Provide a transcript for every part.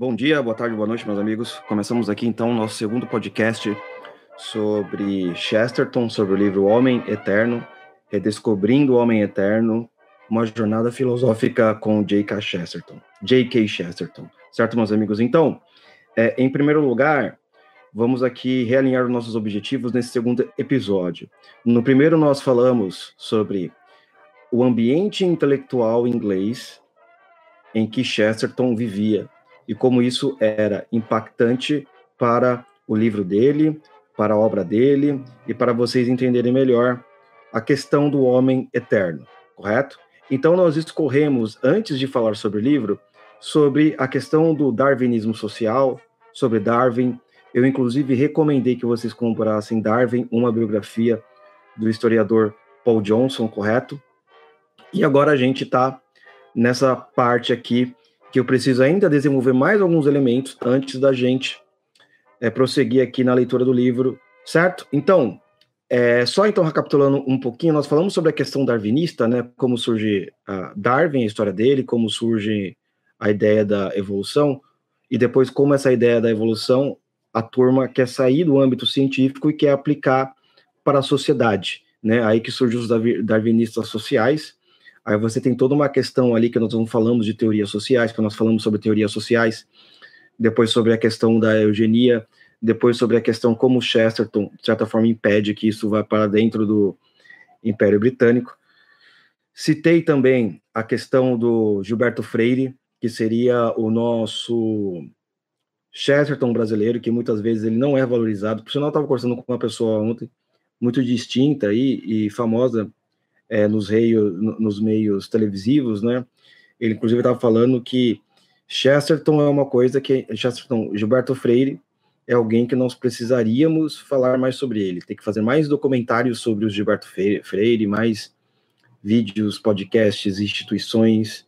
Bom dia, boa tarde, boa noite, meus amigos. Começamos aqui então o nosso segundo podcast sobre Chesterton, sobre o livro Homem Eterno, Redescobrindo o Homem Eterno, uma jornada filosófica com J.K. Chesterton. J.K. Chesterton, certo, meus amigos? Então, é, em primeiro lugar, vamos aqui realinhar os nossos objetivos nesse segundo episódio. No primeiro, nós falamos sobre o ambiente intelectual inglês em que Chesterton vivia e como isso era impactante para o livro dele, para a obra dele e para vocês entenderem melhor a questão do homem eterno, correto? Então nós escorremos antes de falar sobre o livro sobre a questão do darwinismo social, sobre Darwin. Eu inclusive recomendei que vocês comprassem Darwin, uma biografia do historiador Paul Johnson, correto? E agora a gente está nessa parte aqui que eu preciso ainda desenvolver mais alguns elementos antes da gente é, prosseguir aqui na leitura do livro, certo? Então, é, só então recapitulando um pouquinho, nós falamos sobre a questão darwinista, né? Como surge a Darwin, a história dele, como surge a ideia da evolução, e depois como essa ideia da evolução a turma quer sair do âmbito científico e quer aplicar para a sociedade, né? Aí que surgem os darwinistas sociais, Aí você tem toda uma questão ali que nós não falamos de teorias sociais, que nós falamos sobre teorias sociais, depois sobre a questão da eugenia, depois sobre a questão como Chesterton, de certa forma, impede que isso vá para dentro do Império Britânico. Citei também a questão do Gilberto Freire, que seria o nosso Chesterton brasileiro, que muitas vezes ele não é valorizado. Por sinal, eu estava conversando com uma pessoa ontem, muito distinta e, e famosa é, nos, reio, nos meios televisivos, né? Ele, inclusive, estava falando que Chesterton é uma coisa que. Chesterton, Gilberto Freire é alguém que nós precisaríamos falar mais sobre ele. Tem que fazer mais documentários sobre o Gilberto Freire, mais vídeos, podcasts, instituições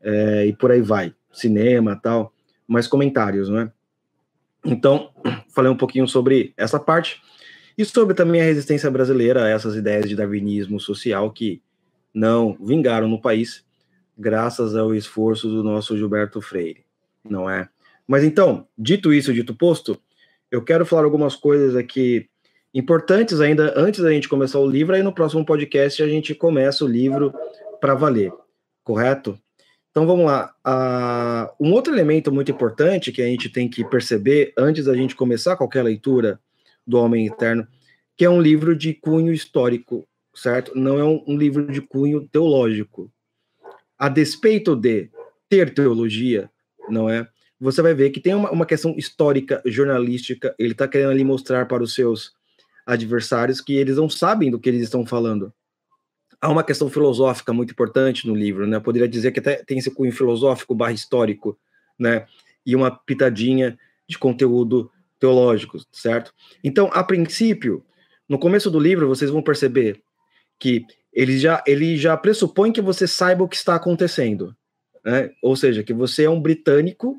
é, e por aí vai. Cinema tal, mais comentários, né? Então, falei um pouquinho sobre essa parte. E sobre também a resistência brasileira a essas ideias de darwinismo social que não vingaram no país, graças ao esforço do nosso Gilberto Freire, não é? Mas então, dito isso, dito posto, eu quero falar algumas coisas aqui importantes ainda antes da gente começar o livro, aí no próximo podcast a gente começa o livro para valer, correto? Então vamos lá. Uh, um outro elemento muito importante que a gente tem que perceber antes da gente começar qualquer leitura do Homem Eterno, que é um livro de cunho histórico, certo? Não é um, um livro de cunho teológico. A despeito de ter teologia, não é? Você vai ver que tem uma, uma questão histórica, jornalística. Ele está querendo ali mostrar para os seus adversários que eles não sabem do que eles estão falando. Há uma questão filosófica muito importante no livro, né? Eu poderia dizer que até tem esse cunho filosófico barra histórico, né? E uma pitadinha de conteúdo teológicos, certo? Então, a princípio, no começo do livro, vocês vão perceber que ele já, ele já pressupõe que você saiba o que está acontecendo, né? Ou seja, que você é um britânico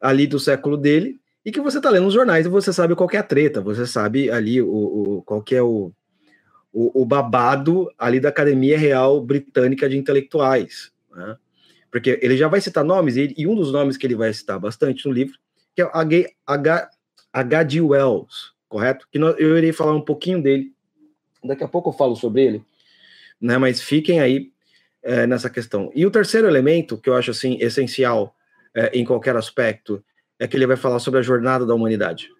ali do século dele e que você está lendo os jornais e você sabe qual é a treta, você sabe ali o, o qual é o, o, o, babado ali da Academia Real Britânica de Intelectuais, né? Porque ele já vai citar nomes, e, e um dos nomes que ele vai citar bastante no livro, que é o H.G. Wells, correto? Que eu irei falar um pouquinho dele. Daqui a pouco eu falo sobre ele, né? Mas fiquem aí é, nessa questão. E o terceiro elemento que eu acho assim essencial é, em qualquer aspecto é que ele vai falar sobre a jornada da humanidade,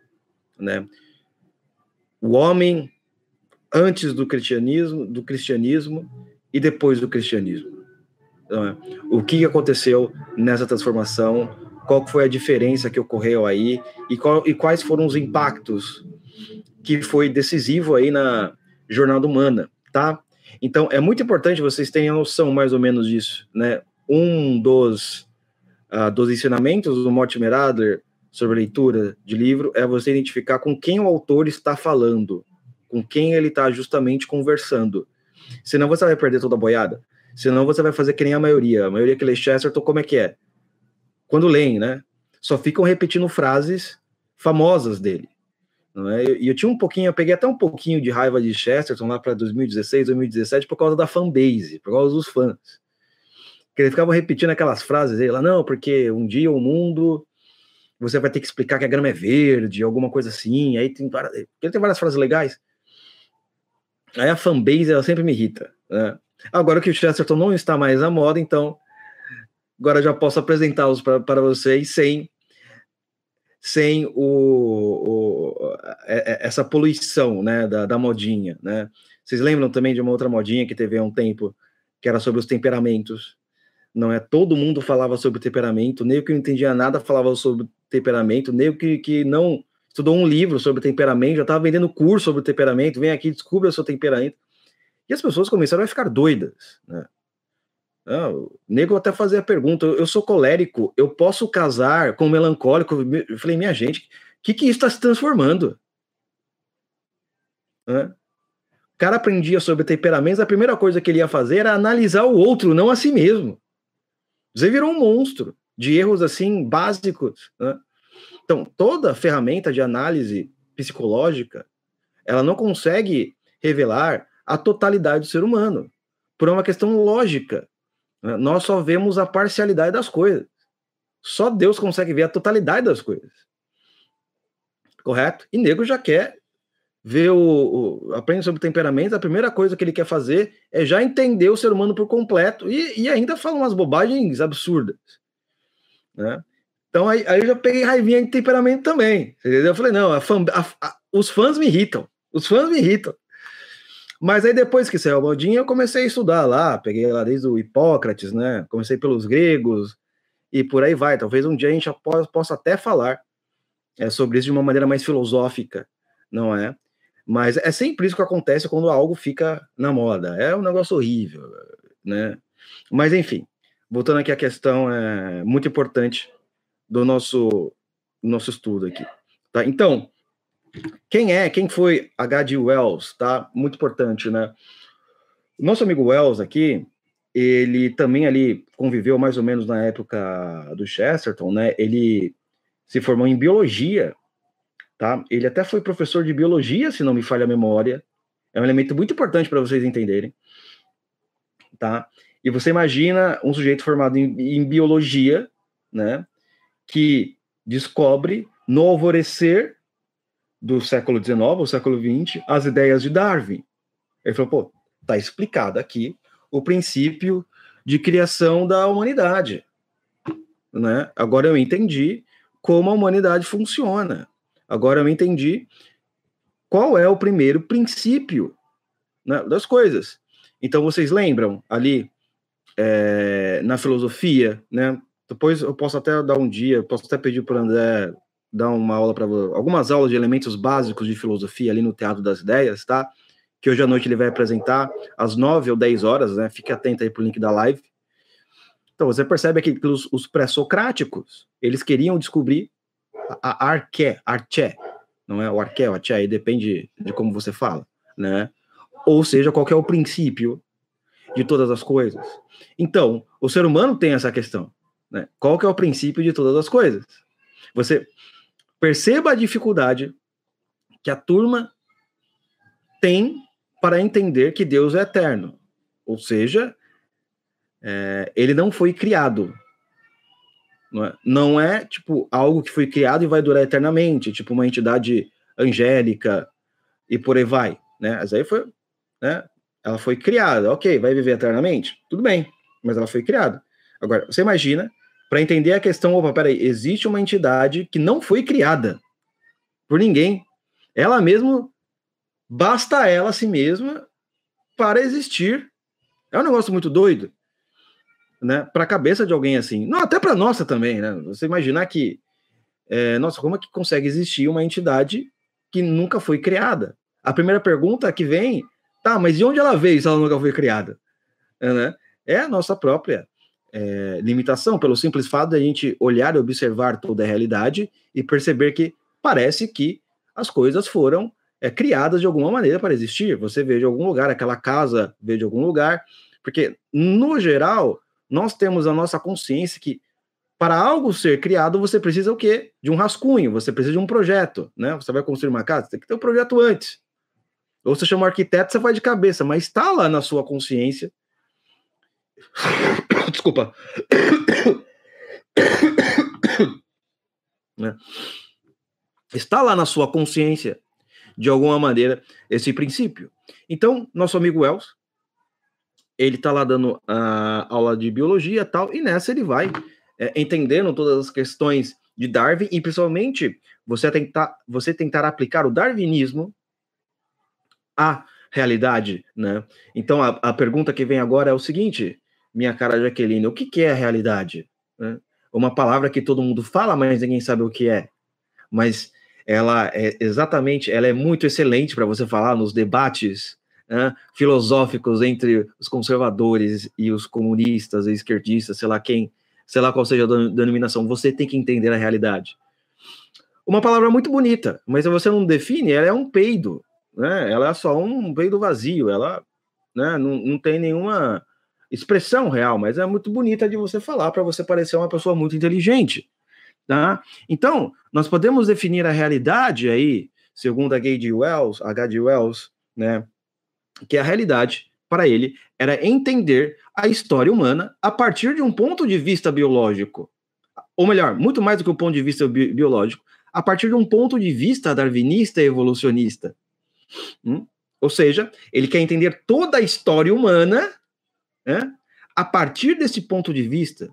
né? O homem antes do cristianismo, do cristianismo e depois do cristianismo. Então, é, o que aconteceu nessa transformação qual foi a diferença que ocorreu aí e, qual, e quais foram os impactos que foi decisivo aí na jornada humana, tá? Então, é muito importante vocês tenham noção mais ou menos disso, né? Um dos, uh, dos ensinamentos do Mortimer Adler sobre leitura de livro é você identificar com quem o autor está falando, com quem ele está justamente conversando. Senão você vai perder toda a boiada. Senão você vai fazer que nem a maioria. A maioria que lê Chesterton, como é que é? Quando leem, né? Só ficam repetindo frases famosas dele. É? E eu, tinha um pouquinho, eu peguei até um pouquinho de raiva de Chesterton lá para 2016, 2017, por causa da fanbase, por causa dos fãs. Que eles ficavam repetindo aquelas frases dele lá, não, porque um dia o mundo você vai ter que explicar que a grama é verde, alguma coisa assim, aí tem várias, ele tem várias frases legais. Aí a fanbase, ela sempre me irrita, né? Agora que o Chesterton não está mais à moda, então agora já posso apresentá-los para vocês sem sem o, o, é, é, essa poluição né, da, da modinha. Né? Vocês lembram também de uma outra modinha que teve há um tempo, que era sobre os temperamentos? Não é? Todo mundo falava sobre temperamento, nem o que não entendia nada falava sobre temperamento, nem o que, que não estudou um livro sobre temperamento, já estava vendendo curso sobre temperamento, vem aqui, descubra o seu temperamento. E as pessoas começaram a ficar doidas, né? Ah, o nego até fazia a pergunta: eu sou colérico, eu posso casar com melancólico? Eu falei, minha gente, o que, que isso está se transformando? O cara aprendia sobre temperamentos, a primeira coisa que ele ia fazer era analisar o outro, não a si mesmo. Você virou um monstro de erros assim básicos. Né? Então, toda ferramenta de análise psicológica, ela não consegue revelar a totalidade do ser humano, por uma questão lógica. Né? Nós só vemos a parcialidade das coisas. Só Deus consegue ver a totalidade das coisas. Correto? E nego já quer ver o, o aprende sobre temperamento, a primeira coisa que ele quer fazer é já entender o ser humano por completo e, e ainda fala umas bobagens absurdas. Né? Então aí, aí eu já peguei raivinha de temperamento também. Entendeu? Eu falei, não, a a, a, os fãs me irritam. Os fãs me irritam. Mas aí depois que saiu a modinha, eu comecei a estudar lá, peguei lá desde o Hipócrates, né? Comecei pelos gregos e por aí vai. Talvez um dia a gente possa até falar é, sobre isso de uma maneira mais filosófica, não é? Mas é sempre isso que acontece quando algo fica na moda. É um negócio horrível, né? Mas enfim, voltando aqui à questão é muito importante do nosso nosso estudo aqui, tá? Então, quem é, quem foi H.G. Wells, tá? Muito importante, né? Nosso amigo Wells aqui, ele também ali conviveu mais ou menos na época do Chesterton, né? Ele se formou em biologia, tá? Ele até foi professor de biologia, se não me falha a memória. É um elemento muito importante para vocês entenderem, tá? E você imagina um sujeito formado em, em biologia, né? Que descobre no alvorecer do século XIX, o século XX, as ideias de Darwin. Ele falou, pô, tá explicado aqui o princípio de criação da humanidade. Né? Agora eu entendi como a humanidade funciona. Agora eu entendi qual é o primeiro princípio né, das coisas. Então vocês lembram ali é, na filosofia, né? Depois eu posso até dar um dia, posso até pedir para o André dar uma aula para algumas aulas de elementos básicos de filosofia ali no Teatro das Ideias, tá? Que hoje à noite ele vai apresentar às nove ou dez horas, né? Fique atento aí pro link da live. Então você percebe que os, os pré-socráticos, eles queriam descobrir a, a arqué, arché, não é o arqué, o arché, aí depende de como você fala, né? Ou seja, qual é o princípio de todas as coisas. Então, o ser humano tem essa questão, né? Qual que é o princípio de todas as coisas? Você Perceba a dificuldade que a turma tem para entender que Deus é eterno. Ou seja, é, ele não foi criado. Não é, não é, tipo, algo que foi criado e vai durar eternamente, tipo uma entidade angélica e por aí vai. Né? Mas aí foi. Né? Ela foi criada, ok, vai viver eternamente? Tudo bem, mas ela foi criada. Agora, você imagina para entender a questão, opa, peraí, existe uma entidade que não foi criada por ninguém. Ela mesmo, basta ela a si mesma para existir. É um negócio muito doido, né? Para a cabeça de alguém assim. Não, até para nossa também, né? Você imaginar que, é, nossa, como é que consegue existir uma entidade que nunca foi criada? A primeira pergunta que vem, tá, mas de onde ela veio se ela nunca foi criada? É, né? é a nossa própria é, limitação, pelo simples fato de a gente olhar e observar toda a realidade e perceber que parece que as coisas foram é, criadas de alguma maneira para existir. Você vê de algum lugar, aquela casa vê de algum lugar, porque, no geral, nós temos a nossa consciência que para algo ser criado, você precisa o quê? De um rascunho, você precisa de um projeto, né? Você vai construir uma casa, tem que ter um projeto antes. Ou você chama um arquiteto, você vai de cabeça, mas está lá na sua consciência Desculpa. Né? Está lá na sua consciência, de alguma maneira, esse princípio. Então, nosso amigo Wells, ele está lá dando a aula de biologia tal, e nessa ele vai é, entendendo todas as questões de Darwin, e principalmente você tentar, você tentar aplicar o darwinismo à realidade, né? Então, a, a pergunta que vem agora é o seguinte, minha cara Jaqueline, o que, que é a realidade? Né? Uma palavra que todo mundo fala, mas ninguém sabe o que é. Mas ela é exatamente, ela é muito excelente para você falar nos debates né, filosóficos entre os conservadores e os comunistas e esquerdistas, sei lá quem, sei lá qual seja a denominação. Você tem que entender a realidade. Uma palavra muito bonita, mas se você não define, ela é um peido, né? Ela é só um peido vazio, ela né, não, não tem nenhuma expressão real, mas é muito bonita de você falar para você parecer uma pessoa muito inteligente. Tá? Então, nós podemos definir a realidade aí, segundo a H.G. Wells, H.G. Wells, né, que a realidade para ele era entender a história humana a partir de um ponto de vista biológico. Ou melhor, muito mais do que um ponto de vista bi biológico, a partir de um ponto de vista darwinista e evolucionista. Hum? Ou seja, ele quer entender toda a história humana né, a partir desse ponto de vista.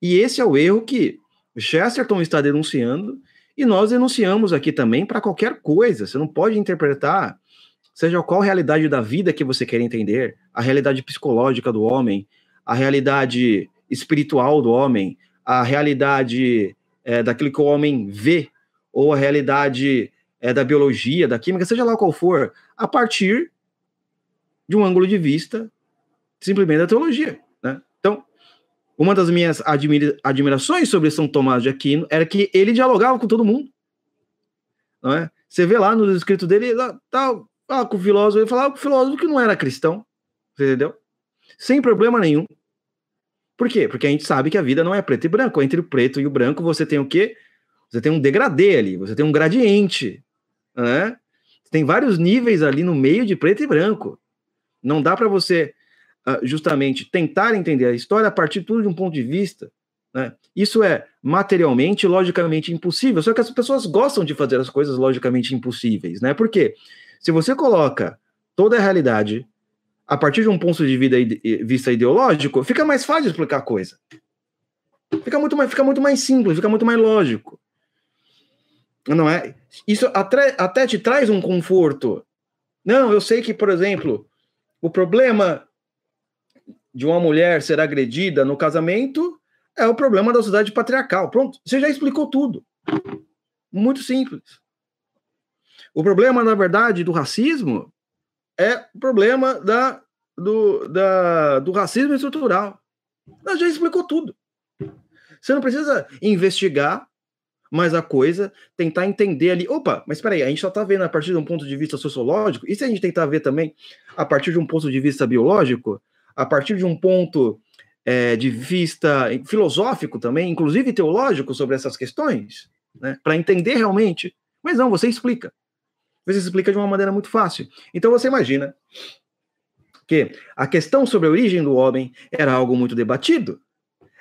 E esse é o erro que Chesterton está denunciando e nós denunciamos aqui também para qualquer coisa. Você não pode interpretar, seja qual realidade da vida que você quer entender, a realidade psicológica do homem, a realidade espiritual do homem, a realidade é, daquilo que o homem vê, ou a realidade é, da biologia, da química, seja lá qual for, a partir de um ângulo de vista simplesmente da teologia. Né? Então, uma das minhas admira admirações sobre São Tomás de Aquino era que ele dialogava com todo mundo. Não é? Você vê lá nos escritos dele, tá, ah, com o filósofo, ele falava com o filósofo que não era cristão, entendeu? Sem problema nenhum. Por quê? Porque a gente sabe que a vida não é preto e branco. Entre o preto e o branco você tem o quê? Você tem um degradê ali, você tem um gradiente. Né? Tem vários níveis ali no meio de preto e branco. Não dá para você justamente tentar entender a história a partir tudo de um ponto de vista. Né? Isso é materialmente, logicamente impossível. Só que as pessoas gostam de fazer as coisas logicamente impossíveis, né? Porque se você coloca toda a realidade a partir de um ponto de vista ideológico, fica mais fácil explicar a coisa. Fica muito mais, fica muito mais simples, fica muito mais lógico. Não é? Isso até, até te traz um conforto. Não, eu sei que, por exemplo, o problema de uma mulher ser agredida no casamento é o problema da sociedade patriarcal. Pronto, você já explicou tudo. Muito simples. O problema, na verdade, do racismo é o problema da, do, da, do racismo estrutural. Ela já explicou tudo. Você não precisa investigar mais a coisa, tentar entender ali. Opa, mas espera aí, a gente só está vendo a partir de um ponto de vista sociológico, e se a gente tentar ver também a partir de um ponto de vista biológico, a partir de um ponto é, de vista filosófico também, inclusive teológico, sobre essas questões, né, para entender realmente. Mas não, você explica. Você explica de uma maneira muito fácil. Então você imagina que a questão sobre a origem do homem era algo muito debatido,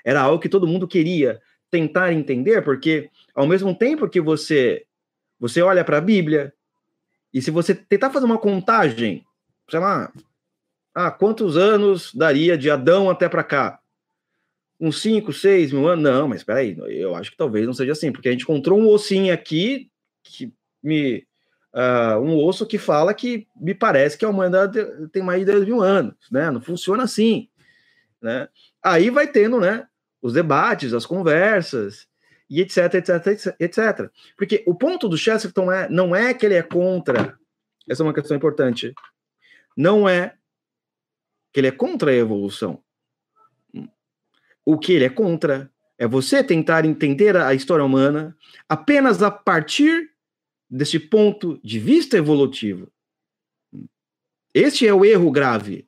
era algo que todo mundo queria tentar entender, porque ao mesmo tempo que você você olha para a Bíblia e se você tentar fazer uma contagem, sei lá, ah, quantos anos daria de Adão até para cá? Uns 5, 6 mil anos? Não, mas espera aí, eu acho que talvez não seja assim, porque a gente encontrou um ossinho aqui que me. Uh, um osso que fala que me parece que a humanidade tem mais de 10 mil anos, né? Não funciona assim, né? Aí vai tendo, né? Os debates, as conversas, e etc, etc, etc. Porque o ponto do Chesterton é, não é que ele é contra, essa é uma questão importante, não é que ele é contra a evolução. O que ele é contra é você tentar entender a história humana apenas a partir desse ponto de vista evolutivo. Este é o erro grave.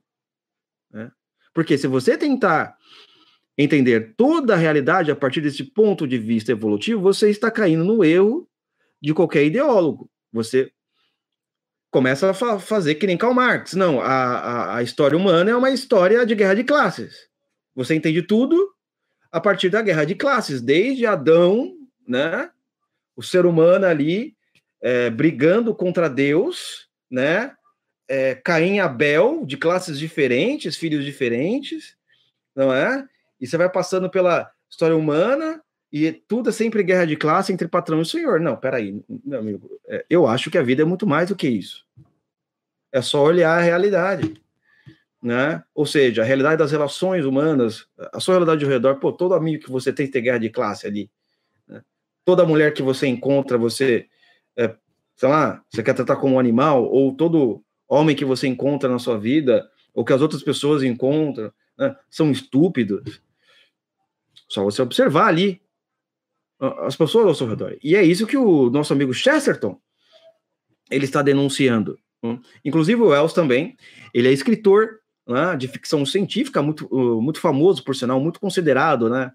Né? Porque se você tentar entender toda a realidade a partir desse ponto de vista evolutivo, você está caindo no erro de qualquer ideólogo. Você começa a fa fazer que nem Karl Marx. Não, a, a, a, história humana é uma história de guerra de classes. Você entende tudo a partir da guerra de classes, desde Adão, né? o ser humano ali é, brigando contra Deus, né? É, Caim e Abel, de classes diferentes, filhos diferentes, não é? E você vai passando pela história humana e tudo é sempre guerra de classe entre patrão e senhor. Não, peraí, meu amigo, é, eu acho que a vida é muito mais do que isso. É só olhar a realidade, né? Ou seja, a realidade das relações humanas, a sua realidade ao redor, pô, todo amigo que você tem tem guerra de classe ali. Né? Toda mulher que você encontra, você é, sei lá, você quer tratar como um animal, ou todo homem que você encontra na sua vida, ou que as outras pessoas encontram, né, são estúpidos. Só você observar ali as pessoas ao seu redor. E é isso que o nosso amigo Chesterton ele está denunciando. Né? Inclusive o Wells também, ele é escritor né, de ficção científica, muito, muito famoso, por sinal, muito considerado, né,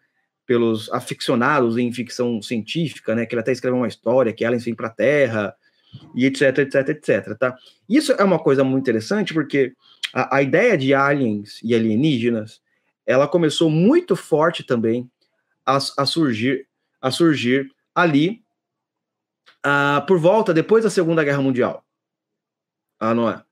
pelos aficionados em ficção científica, né, que ele até escreveu uma história, que aliens vêm para a Terra, e etc, etc, etc, tá? Isso é uma coisa muito interessante, porque a, a ideia de aliens e alienígenas, ela começou muito forte também a, a surgir, a surgir ali uh, por volta depois da Segunda Guerra Mundial. Ah, não é?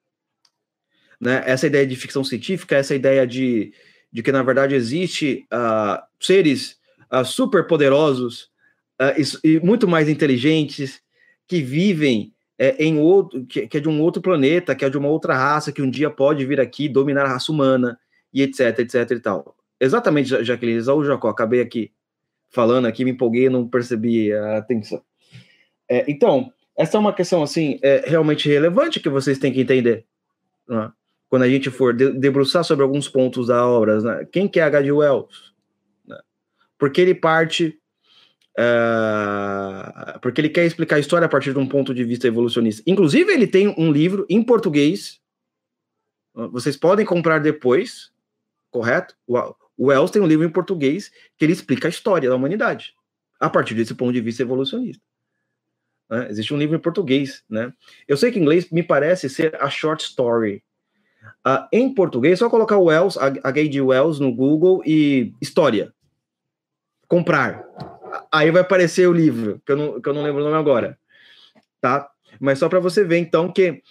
Né? Essa ideia de ficção científica, essa ideia de, de que na verdade existe uh, seres super poderosos e, e muito mais inteligentes que vivem é, em outro, que, que, é de um outro planeta, que é de uma outra raça, que um dia pode vir aqui dominar a raça humana, e etc, etc e tal. Exatamente, Jaqueline, ou Jacó, acabei aqui falando aqui, me empolguei, não percebi a atenção. É, então, essa é uma questão, assim, é, realmente relevante que vocês têm que entender, né? quando a gente for debruçar sobre alguns pontos da obra, né? quem que é H.G. Wells? Né? Porque ele parte Uh, porque ele quer explicar a história a partir de um ponto de vista evolucionista. Inclusive, ele tem um livro em português. Vocês podem comprar depois, correto? Wells tem um livro em português que ele explica a história da humanidade a partir desse ponto de vista evolucionista. Né? Existe um livro em português, né? Eu sei que em inglês me parece ser a short story. Uh, em português, só colocar Wells, a, a Gay de Wells no Google e história. Comprar Aí vai aparecer o livro, que eu não, que eu não lembro o nome agora. Tá? Mas só para você ver, então, que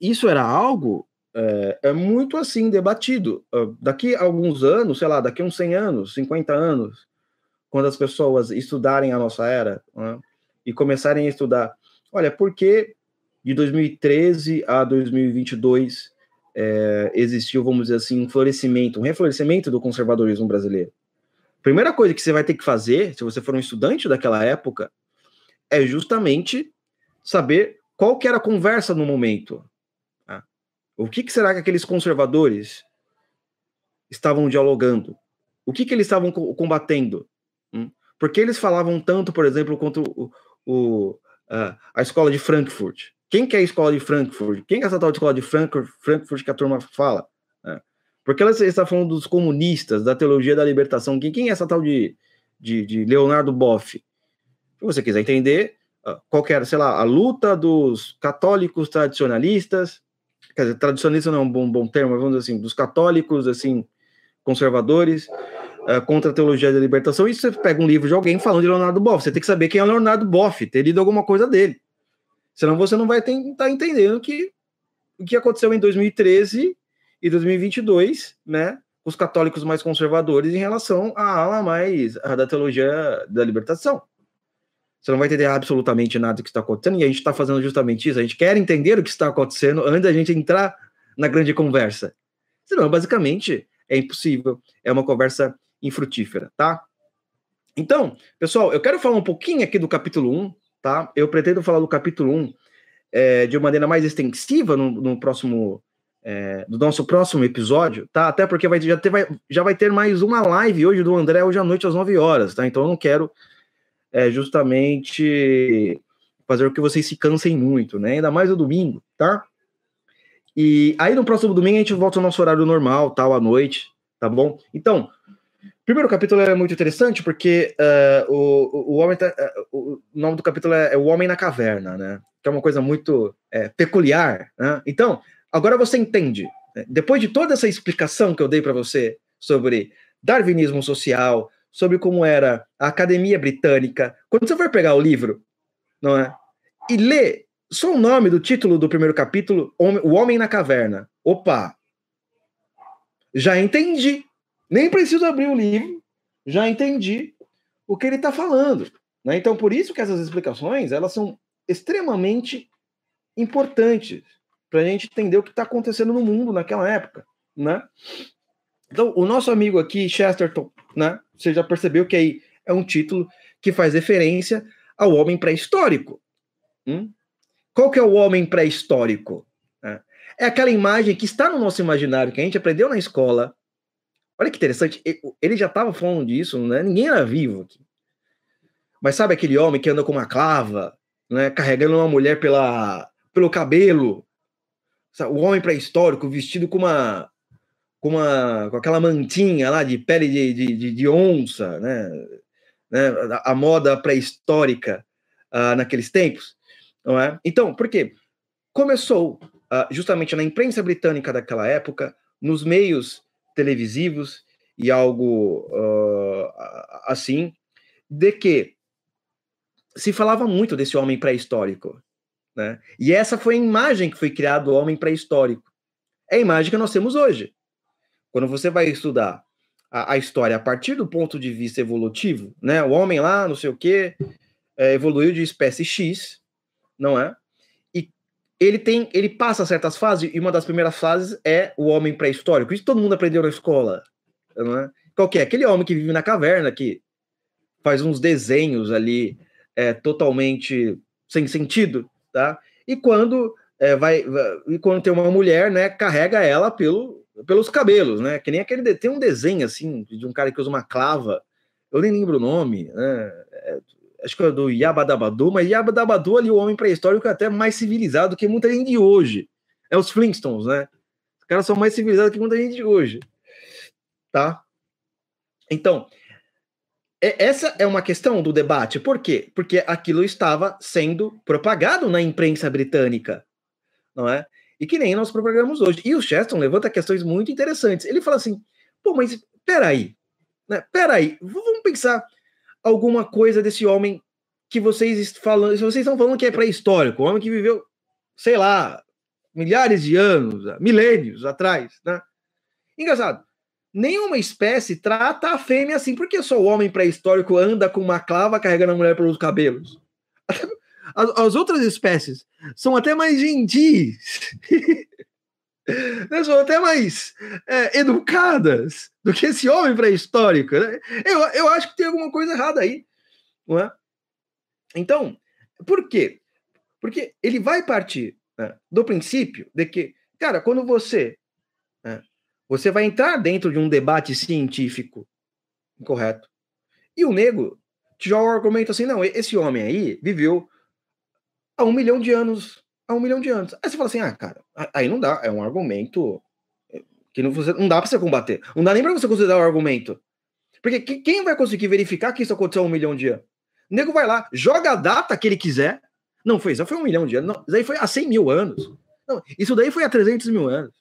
isso era algo é, é muito assim debatido. Uh, daqui a alguns anos, sei lá, daqui a uns 100 anos, 50 anos, quando as pessoas estudarem a nossa era né, e começarem a estudar, olha, por que de 2013 a 2022 é, existiu, vamos dizer assim, um florescimento, um reflorescimento do conservadorismo brasileiro? primeira coisa que você vai ter que fazer, se você for um estudante daquela época, é justamente saber qual que era a conversa no momento. O que, que, será que aqueles conservadores estavam dialogando? O que, que eles estavam combatendo? Hum? Por que eles falavam tanto, por exemplo, contra o, o a, a escola de Frankfurt? Quem que é a escola de Frankfurt? Quem que é essa tal de escola de Frankfurt, Frankfurt que a turma fala? Porque ela está falando dos comunistas, da teologia da libertação. Quem, quem é essa tal de, de, de Leonardo Boff? Se você quiser entender, ah, qual era, sei lá, a luta dos católicos tradicionalistas, quer dizer, tradicionalista não é um bom, bom termo, mas vamos dizer assim, dos católicos, assim, conservadores, uh, contra a teologia da libertação, e você pega um livro de alguém falando de Leonardo Boff, você tem que saber quem é o Leonardo Boff, ter lido alguma coisa dele. Senão você não vai estar tá entendendo que o que aconteceu em 2013 e 2022, né, os católicos mais conservadores em relação à ala mais da teologia da libertação. Você não vai entender absolutamente nada do que está acontecendo, e a gente está fazendo justamente isso. A gente quer entender o que está acontecendo antes da gente entrar na grande conversa. Senão, basicamente, é impossível. É uma conversa infrutífera, tá? Então, pessoal, eu quero falar um pouquinho aqui do capítulo 1, tá? Eu pretendo falar do capítulo 1 é, de uma maneira mais extensiva no, no próximo é, do nosso próximo episódio, tá? Até porque vai, já, ter, vai, já vai ter mais uma live hoje do André, hoje à noite às 9 horas, tá? Então eu não quero é, justamente fazer com que vocês se cansem muito, né? Ainda mais no domingo, tá? E aí no próximo domingo a gente volta ao nosso horário normal, tal, à noite, tá bom? Então, primeiro capítulo é muito interessante porque uh, o, o, homem tá, uh, o nome do capítulo é, é, O Homem na Caverna, né? Que é uma coisa muito é, peculiar, né? Então, Agora você entende, né? depois de toda essa explicação que eu dei para você sobre darwinismo social, sobre como era a Academia Britânica. Quando você for pegar o livro, não é? E ler só o nome do título do primeiro capítulo, O Homem na Caverna. Opa! Já entendi. Nem preciso abrir o livro, já entendi o que ele está falando. Né? Então, por isso que essas explicações elas são extremamente importantes para a gente entender o que está acontecendo no mundo naquela época. Né? Então, o nosso amigo aqui, Chesterton, né? Você já percebeu que aí é um título que faz referência ao homem pré-histórico. Hum? Qual que é o homem pré-histórico? É, é aquela imagem que está no nosso imaginário, que a gente aprendeu na escola. Olha que interessante, ele já estava falando disso, né? ninguém era vivo aqui. Mas sabe aquele homem que anda com uma clava, né? carregando uma mulher pela, pelo cabelo? O homem pré-histórico vestido com uma, com, uma, com aquela mantinha lá de pele de, de, de, de onça, né? né? A, a moda pré-histórica uh, naqueles tempos, não é? Então, por quê? Começou uh, justamente na imprensa britânica daquela época, nos meios televisivos e algo uh, assim, de que se falava muito desse homem pré-histórico, né? E essa foi a imagem que foi criada do homem pré-histórico. É a imagem que nós temos hoje. Quando você vai estudar a, a, história a partir do ponto de vista evolutivo, né? O homem lá, não sei o quê, é, evoluiu de espécie X, não é? E ele tem, ele passa certas fases, e uma das primeiras fases é o homem pré-histórico. Isso todo mundo aprendeu na escola, não é? Qual que é? Aquele homem que vive na caverna, que faz uns desenhos ali é, totalmente sem sentido, tá? E quando é, vai, e quando tem uma mulher, né, carrega ela pelo pelos cabelos, né? Que nem aquele. Tem um desenho assim de um cara que usa uma clava. Eu nem lembro o nome, né? É, acho que é do Yabadabadu, mas Yabadabadu ali, o homem pré-histórico, é até mais civilizado que muita gente de hoje. É os Flintstones, né? Os caras são mais civilizados que muita gente de hoje. Tá? Então, essa é uma questão do debate. Por quê? Porque aquilo estava sendo propagado na imprensa britânica, não é? E que nem nós propagamos hoje. E o Cheston levanta questões muito interessantes. Ele fala assim: pô, mas peraí, né? Peraí, vamos pensar alguma coisa desse homem que vocês falam, vocês estão falando que é pré-histórico, um homem que viveu, sei lá, milhares de anos, milênios atrás, né? Engraçado. Nenhuma espécie trata a fêmea assim, porque só o homem pré-histórico anda com uma clava carregando a mulher pelos cabelos. As, as outras espécies são até mais gentis, né? são até mais é, educadas do que esse homem pré-histórico. Né? Eu, eu acho que tem alguma coisa errada aí. Não é? Então, por quê? Porque ele vai partir né, do princípio de que, cara, quando você né, você vai entrar dentro de um debate científico, correto? E o nego te joga o argumento assim, não, esse homem aí viveu há um milhão de anos. Há um milhão de anos. Aí você fala assim, ah, cara, aí não dá. É um argumento que não, não dá pra você combater. Não dá nem pra você considerar o argumento. Porque quem vai conseguir verificar que isso aconteceu há um milhão de anos? O nego vai lá, joga a data que ele quiser. Não foi isso, foi um milhão de anos. Não, isso aí foi há 100 mil anos. Não, isso daí foi há 300 mil anos.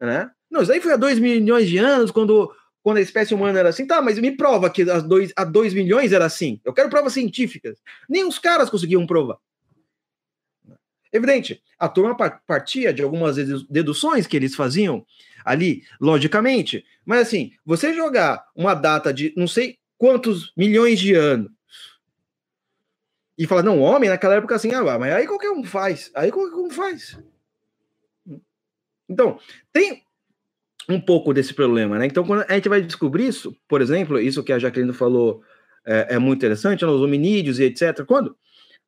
Né? Não, isso daí foi há 2 milhões de anos, quando, quando a espécie humana era assim. Tá, mas me prova que há 2 a dois milhões era assim. Eu quero provas científicas. Nem os caras conseguiam provar. Evidente, a turma partia de algumas deduções que eles faziam ali, logicamente, mas assim, você jogar uma data de não sei quantos milhões de anos e falar, não, homem naquela época assim, ah, mas aí qualquer um faz, aí qualquer um faz. Então, tem um pouco desse problema, né? Então, quando a gente vai descobrir isso, por exemplo, isso que a Jaqueline falou é, é muito interessante, né, os hominídeos e etc. Quando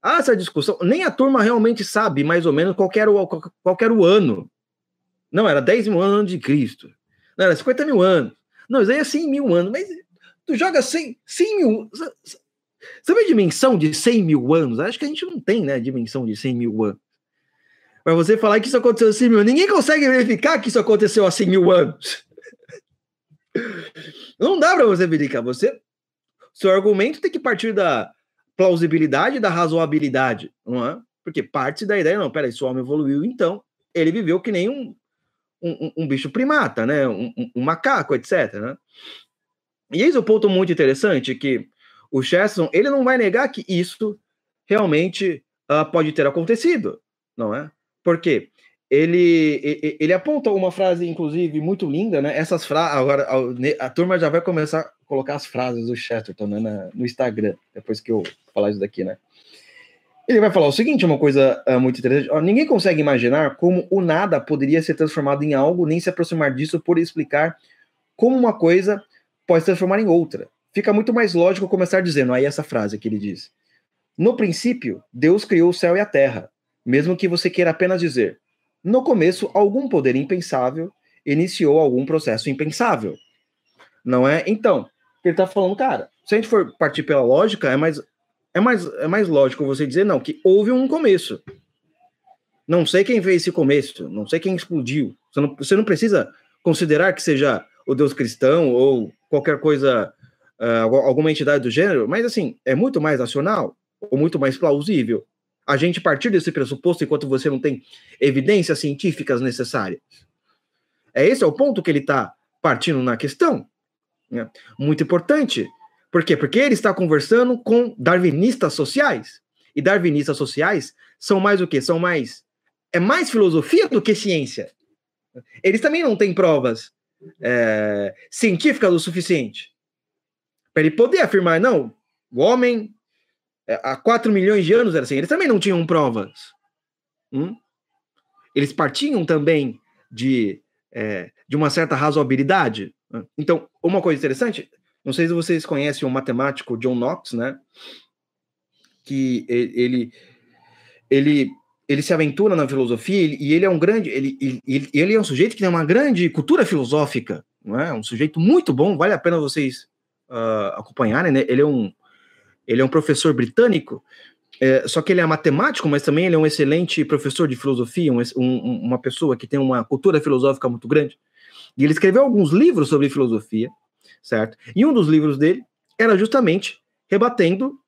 ah, essa discussão, nem a turma realmente sabe mais ou menos qual era o, qual era o ano. Não, era 10 mil anos de Cristo. Não, era 50 mil anos. Não, isso aí é 100 mil anos. Mas tu joga 100, 100 mil. Sabe a dimensão de 100 mil anos? Acho que a gente não tem, né, a dimensão de 100 mil anos. Para você falar que isso aconteceu há 100 mil anos, ninguém consegue verificar que isso aconteceu há 100 mil anos. Não dá para você verificar. Você, seu argumento tem que partir da, plausibilidade da razoabilidade, não é? Porque parte da ideia, não, peraí, se o homem evoluiu, então ele viveu que nem um, um, um bicho primata, né? Um, um, macaco, etc. Né? E eis o ponto muito interessante que o Chesterton, ele não vai negar que isso realmente uh, pode ter acontecido, não é? Porque ele, ele aponta uma frase, inclusive, muito linda, né? Essas frases, agora a, a, turma já vai começar colocar as frases do Chesterton né, na, no Instagram, depois que eu falar isso daqui, né? Ele vai falar o seguinte, uma coisa uh, muito interessante. Ó, ninguém consegue imaginar como o nada poderia ser transformado em algo, nem se aproximar disso por explicar como uma coisa pode se transformar em outra. Fica muito mais lógico começar dizendo, aí essa frase que ele diz. No princípio, Deus criou o céu e a terra, mesmo que você queira apenas dizer, no começo, algum poder impensável iniciou algum processo impensável. Não é? Então, ele está falando, cara, se a gente for partir pela lógica, é mais, é mais, é mais lógico você dizer, não, que houve um começo. Não sei quem fez esse começo, não sei quem explodiu. Você não, você não precisa considerar que seja o Deus cristão ou qualquer coisa, uh, alguma entidade do gênero, mas assim, é muito mais racional ou muito mais plausível a gente partir desse pressuposto enquanto você não tem evidências científicas necessárias. É esse é o ponto que ele está partindo na questão. Né? Muito importante. Por quê? Porque ele está conversando com darwinistas sociais. E darwinistas sociais são mais o quê? São mais. É mais filosofia do que ciência. Eles também não têm provas é, científicas o suficiente para ele poder afirmar, não, o homem é, há 4 milhões de anos era assim. Eles também não tinham provas. Hum? Eles partiam também de, é, de uma certa razoabilidade. Então, uma coisa interessante, não sei se vocês conhecem o matemático John Knox, né? Que ele, ele, ele se aventura na filosofia e ele é um grande, ele, ele, ele é um sujeito que tem uma grande cultura filosófica, não é? Um sujeito muito bom, vale a pena vocês uh, acompanharem, né? Ele é um ele é um professor britânico, é, só que ele é matemático, mas também ele é um excelente professor de filosofia, um, um, uma pessoa que tem uma cultura filosófica muito grande. E ele escreveu alguns livros sobre filosofia, certo? E um dos livros dele era justamente rebatendo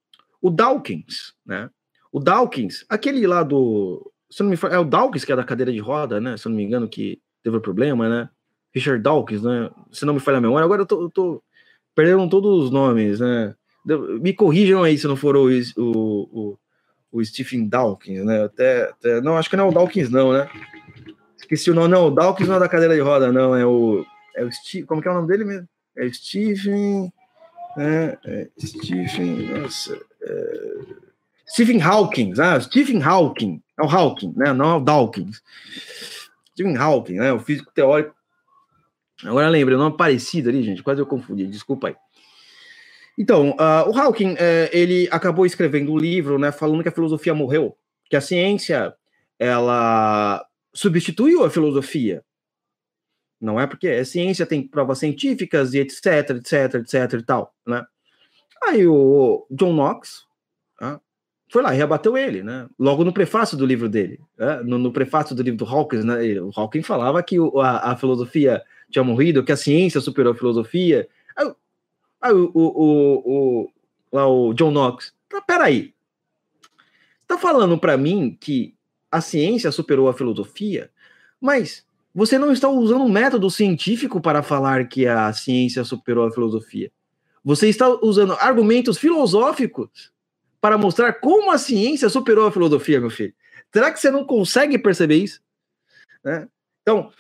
o Dawkins, né? O Dawkins, aquele lá do. Se não me é o Dawkins que é da cadeira de roda, né? Se eu não me engano, que teve um problema, né? Richard Dawkins, né? Se não me falha a memória, agora eu tô, eu tô perdendo todos os nomes, né? Me corrijam aí se não for o, o, o, o Stephen Dawkins, né? Até, até, não, acho que não é o Dawkins, não, né? Esqueci o nome, não. O Dawkins não é da cadeira de roda, não. É o. É o Steve, como que é o nome dele mesmo? É o Stephen. Né? É Stephen. Nossa. É, Stephen Hawking, ah, Stephen Hawking. É o Hawking, né? Não é o Dawkins. Stephen Hawking, né? O físico teórico. Agora lembra, o nome parecido ali, gente. Quase eu confundi, desculpa aí. Então, uh, o Hawking, uh, ele acabou escrevendo um livro, né, falando que a filosofia morreu, que a ciência, ela substituiu a filosofia. Não é porque a ciência tem provas científicas e etc, etc, etc e tal, né? Aí o John Knox uh, foi lá e rebateu ele, né? Logo no prefácio do livro dele, né? no, no, prefácio do livro do Hawking, né? O Hawking falava que o, a, a filosofia tinha morrido, que a ciência superou a filosofia, Aí o, o, o, lá o John Knox, tá, peraí, tá falando para mim que a ciência superou a filosofia, mas você não está usando um método científico para falar que a ciência superou a filosofia. Você está usando argumentos filosóficos para mostrar como a ciência superou a filosofia, meu filho. Será que você não consegue perceber isso? Né? Então,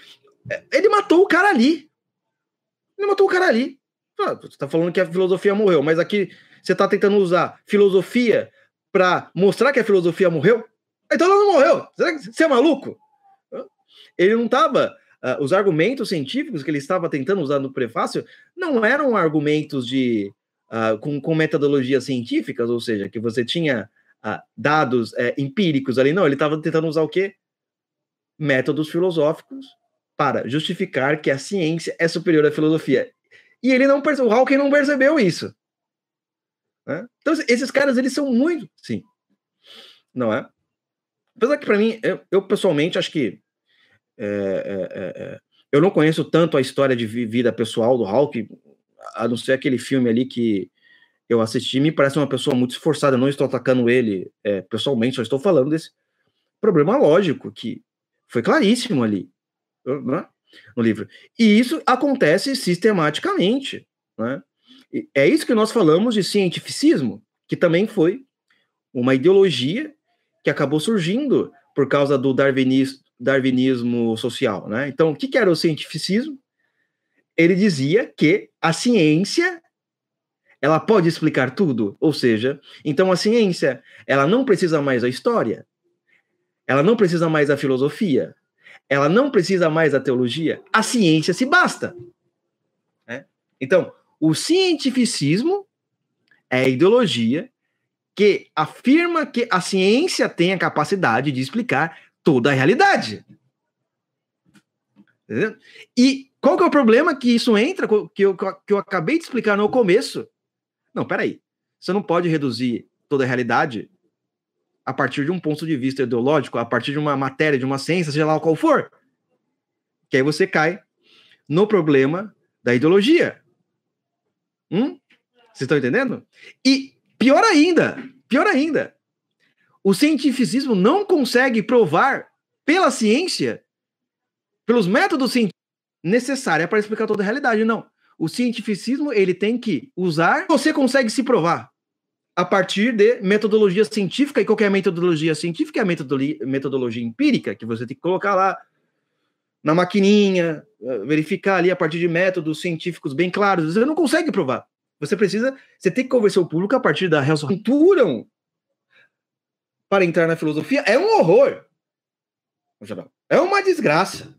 ele matou o cara ali. Ele matou o cara ali. Ah, você está falando que a filosofia morreu, mas aqui você está tentando usar filosofia para mostrar que a filosofia morreu? Então ela não morreu. Você é maluco? Ele não estava. Uh, ah, os argumentos científicos que ele estava tentando usar no prefácio não eram argumentos de uh, com, com, metodologias científicas, ou seja, que você tinha uh, dados eh, empíricos ali. Não, ele estava tentando usar o quê? Métodos filosóficos para justificar que a ciência é superior à filosofia. E ele não percebeu, o Hawking não percebeu isso. Né? Então, esses caras, eles são muito. Sim. Não é? Apesar que, para mim, eu, eu, pessoalmente acho que. É, é, é, é, eu não conheço tanto a história de vida pessoal do Hawking, a não ser aquele filme ali que eu assisti. Me parece uma pessoa muito esforçada. Não estou atacando ele é, pessoalmente, só estou falando desse problema lógico que foi claríssimo ali. Né? no livro. E isso acontece sistematicamente, né? é isso que nós falamos de cientificismo, que também foi uma ideologia que acabou surgindo por causa do darwinismo, darwinismo social, né? Então, o que, que era o cientificismo? Ele dizia que a ciência ela pode explicar tudo, ou seja, então a ciência ela não precisa mais da história, ela não precisa mais da filosofia, ela não precisa mais da teologia, a ciência se basta. Né? Então, o cientificismo é a ideologia que afirma que a ciência tem a capacidade de explicar toda a realidade. Entendeu? E qual que é o problema que isso entra, que eu, que eu acabei de explicar no começo? Não, peraí. Você não pode reduzir toda a realidade a partir de um ponto de vista ideológico, a partir de uma matéria, de uma ciência, seja lá qual for. Que aí você cai no problema da ideologia. Hum? Vocês estão entendendo? E pior ainda, pior ainda, o cientificismo não consegue provar pela ciência, pelos métodos científicos necessários para explicar toda a realidade, não. O cientificismo ele tem que usar, você consegue se provar a partir de metodologia científica, e qualquer metodologia científica é a metodologia, metodologia empírica, que você tem que colocar lá na maquininha, eh, verificar ali a partir de métodos científicos bem claros. Você não consegue provar. Você precisa, você tem que convencer o público a partir da cultura para entrar na filosofia. É um horror. É uma desgraça.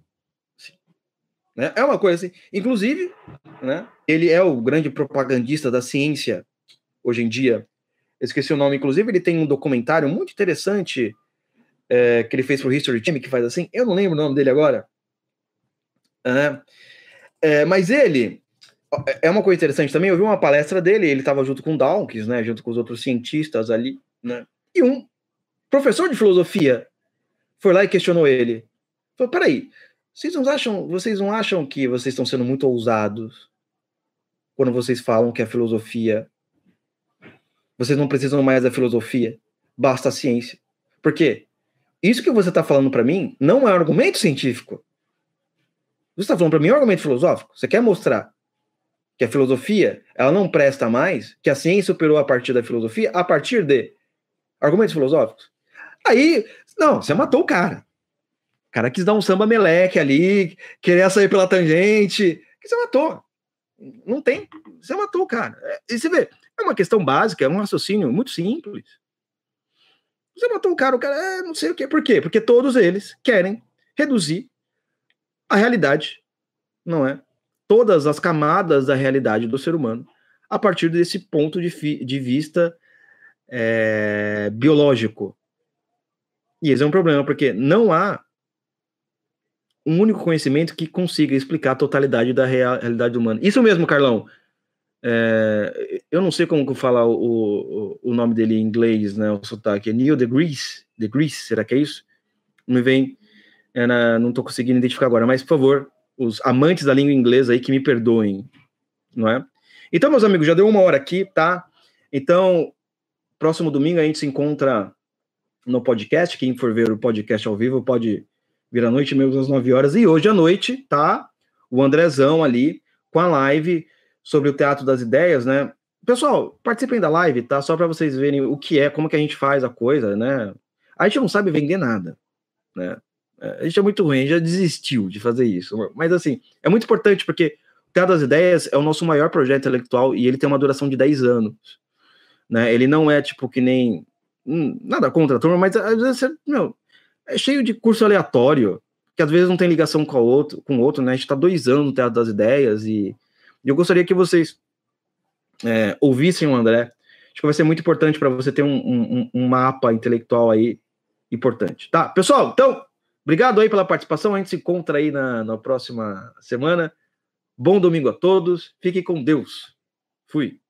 Né? É uma coisa assim. Inclusive, né, ele é o grande propagandista da ciência hoje em dia esqueci o nome, inclusive ele tem um documentário muito interessante é, que ele fez pro History Channel, que faz assim, eu não lembro o nome dele agora. É, é, mas ele é uma coisa interessante também, eu vi uma palestra dele, ele estava junto com Dawkins, né, junto com os outros cientistas ali, né, e um professor de filosofia foi lá e questionou ele. Falou, peraí, vocês não acham, vocês não acham que vocês estão sendo muito ousados quando vocês falam que a filosofia vocês não precisam mais da filosofia, basta a ciência. Por quê? Isso que você está falando para mim não é um argumento científico. Você está falando para mim é um argumento filosófico. Você quer mostrar que a filosofia ela não presta mais, que a ciência operou a partir da filosofia, a partir de argumentos filosóficos. Aí, não, você matou o cara. O cara quis dar um samba meleque ali, querer sair pela tangente, que você matou. Não tem. Você matou o cara. E você vê, é uma questão básica, é um raciocínio muito simples. Você matou o cara, o cara, é, não sei o quê. Por quê? Porque todos eles querem reduzir a realidade, não é? Todas as camadas da realidade do ser humano a partir desse ponto de, de vista é, biológico. E esse é um problema, porque não há um único conhecimento que consiga explicar a totalidade da realidade humana. Isso mesmo, Carlão. É, eu não sei como falar o, o, o, nome dele em inglês, né? O sotaque. É Neil deGrasse? deGrasse, será que é isso? Não me vem. É não estou conseguindo identificar agora, mas por favor, os amantes da língua inglesa aí que me perdoem, não é? Então, meus amigos, já deu uma hora aqui, tá? Então, próximo domingo a gente se encontra no podcast. Quem for ver o podcast ao vivo pode vir à noite, mesmo às 9 horas. E hoje à noite, tá? O Andrezão ali com a live sobre o Teatro das Ideias, né? Pessoal, participem da live, tá? Só para vocês verem o que é, como que a gente faz a coisa, né? A gente não sabe vender nada, né? É, a gente é muito ruim, já desistiu de fazer isso. Mas, assim, é muito importante porque o Teatro das Ideias é o nosso maior projeto intelectual e ele tem uma duração de 10 anos, né? Ele não é, tipo, que nem... Hum, nada contra a turma, mas às vezes, meu, é cheio de curso aleatório, que às vezes não tem ligação com o outro, com outro né? A gente tá dois anos no Teatro das Ideias e e eu gostaria que vocês é, ouvissem o André. Acho que vai ser muito importante para você ter um, um, um, mapa intelectual aí importante. Tá, pessoal? Então, obrigado aí pela participação. A gente se encontra aí na, na próxima semana. Bom domingo a todos. Fiquem com Deus. Fui.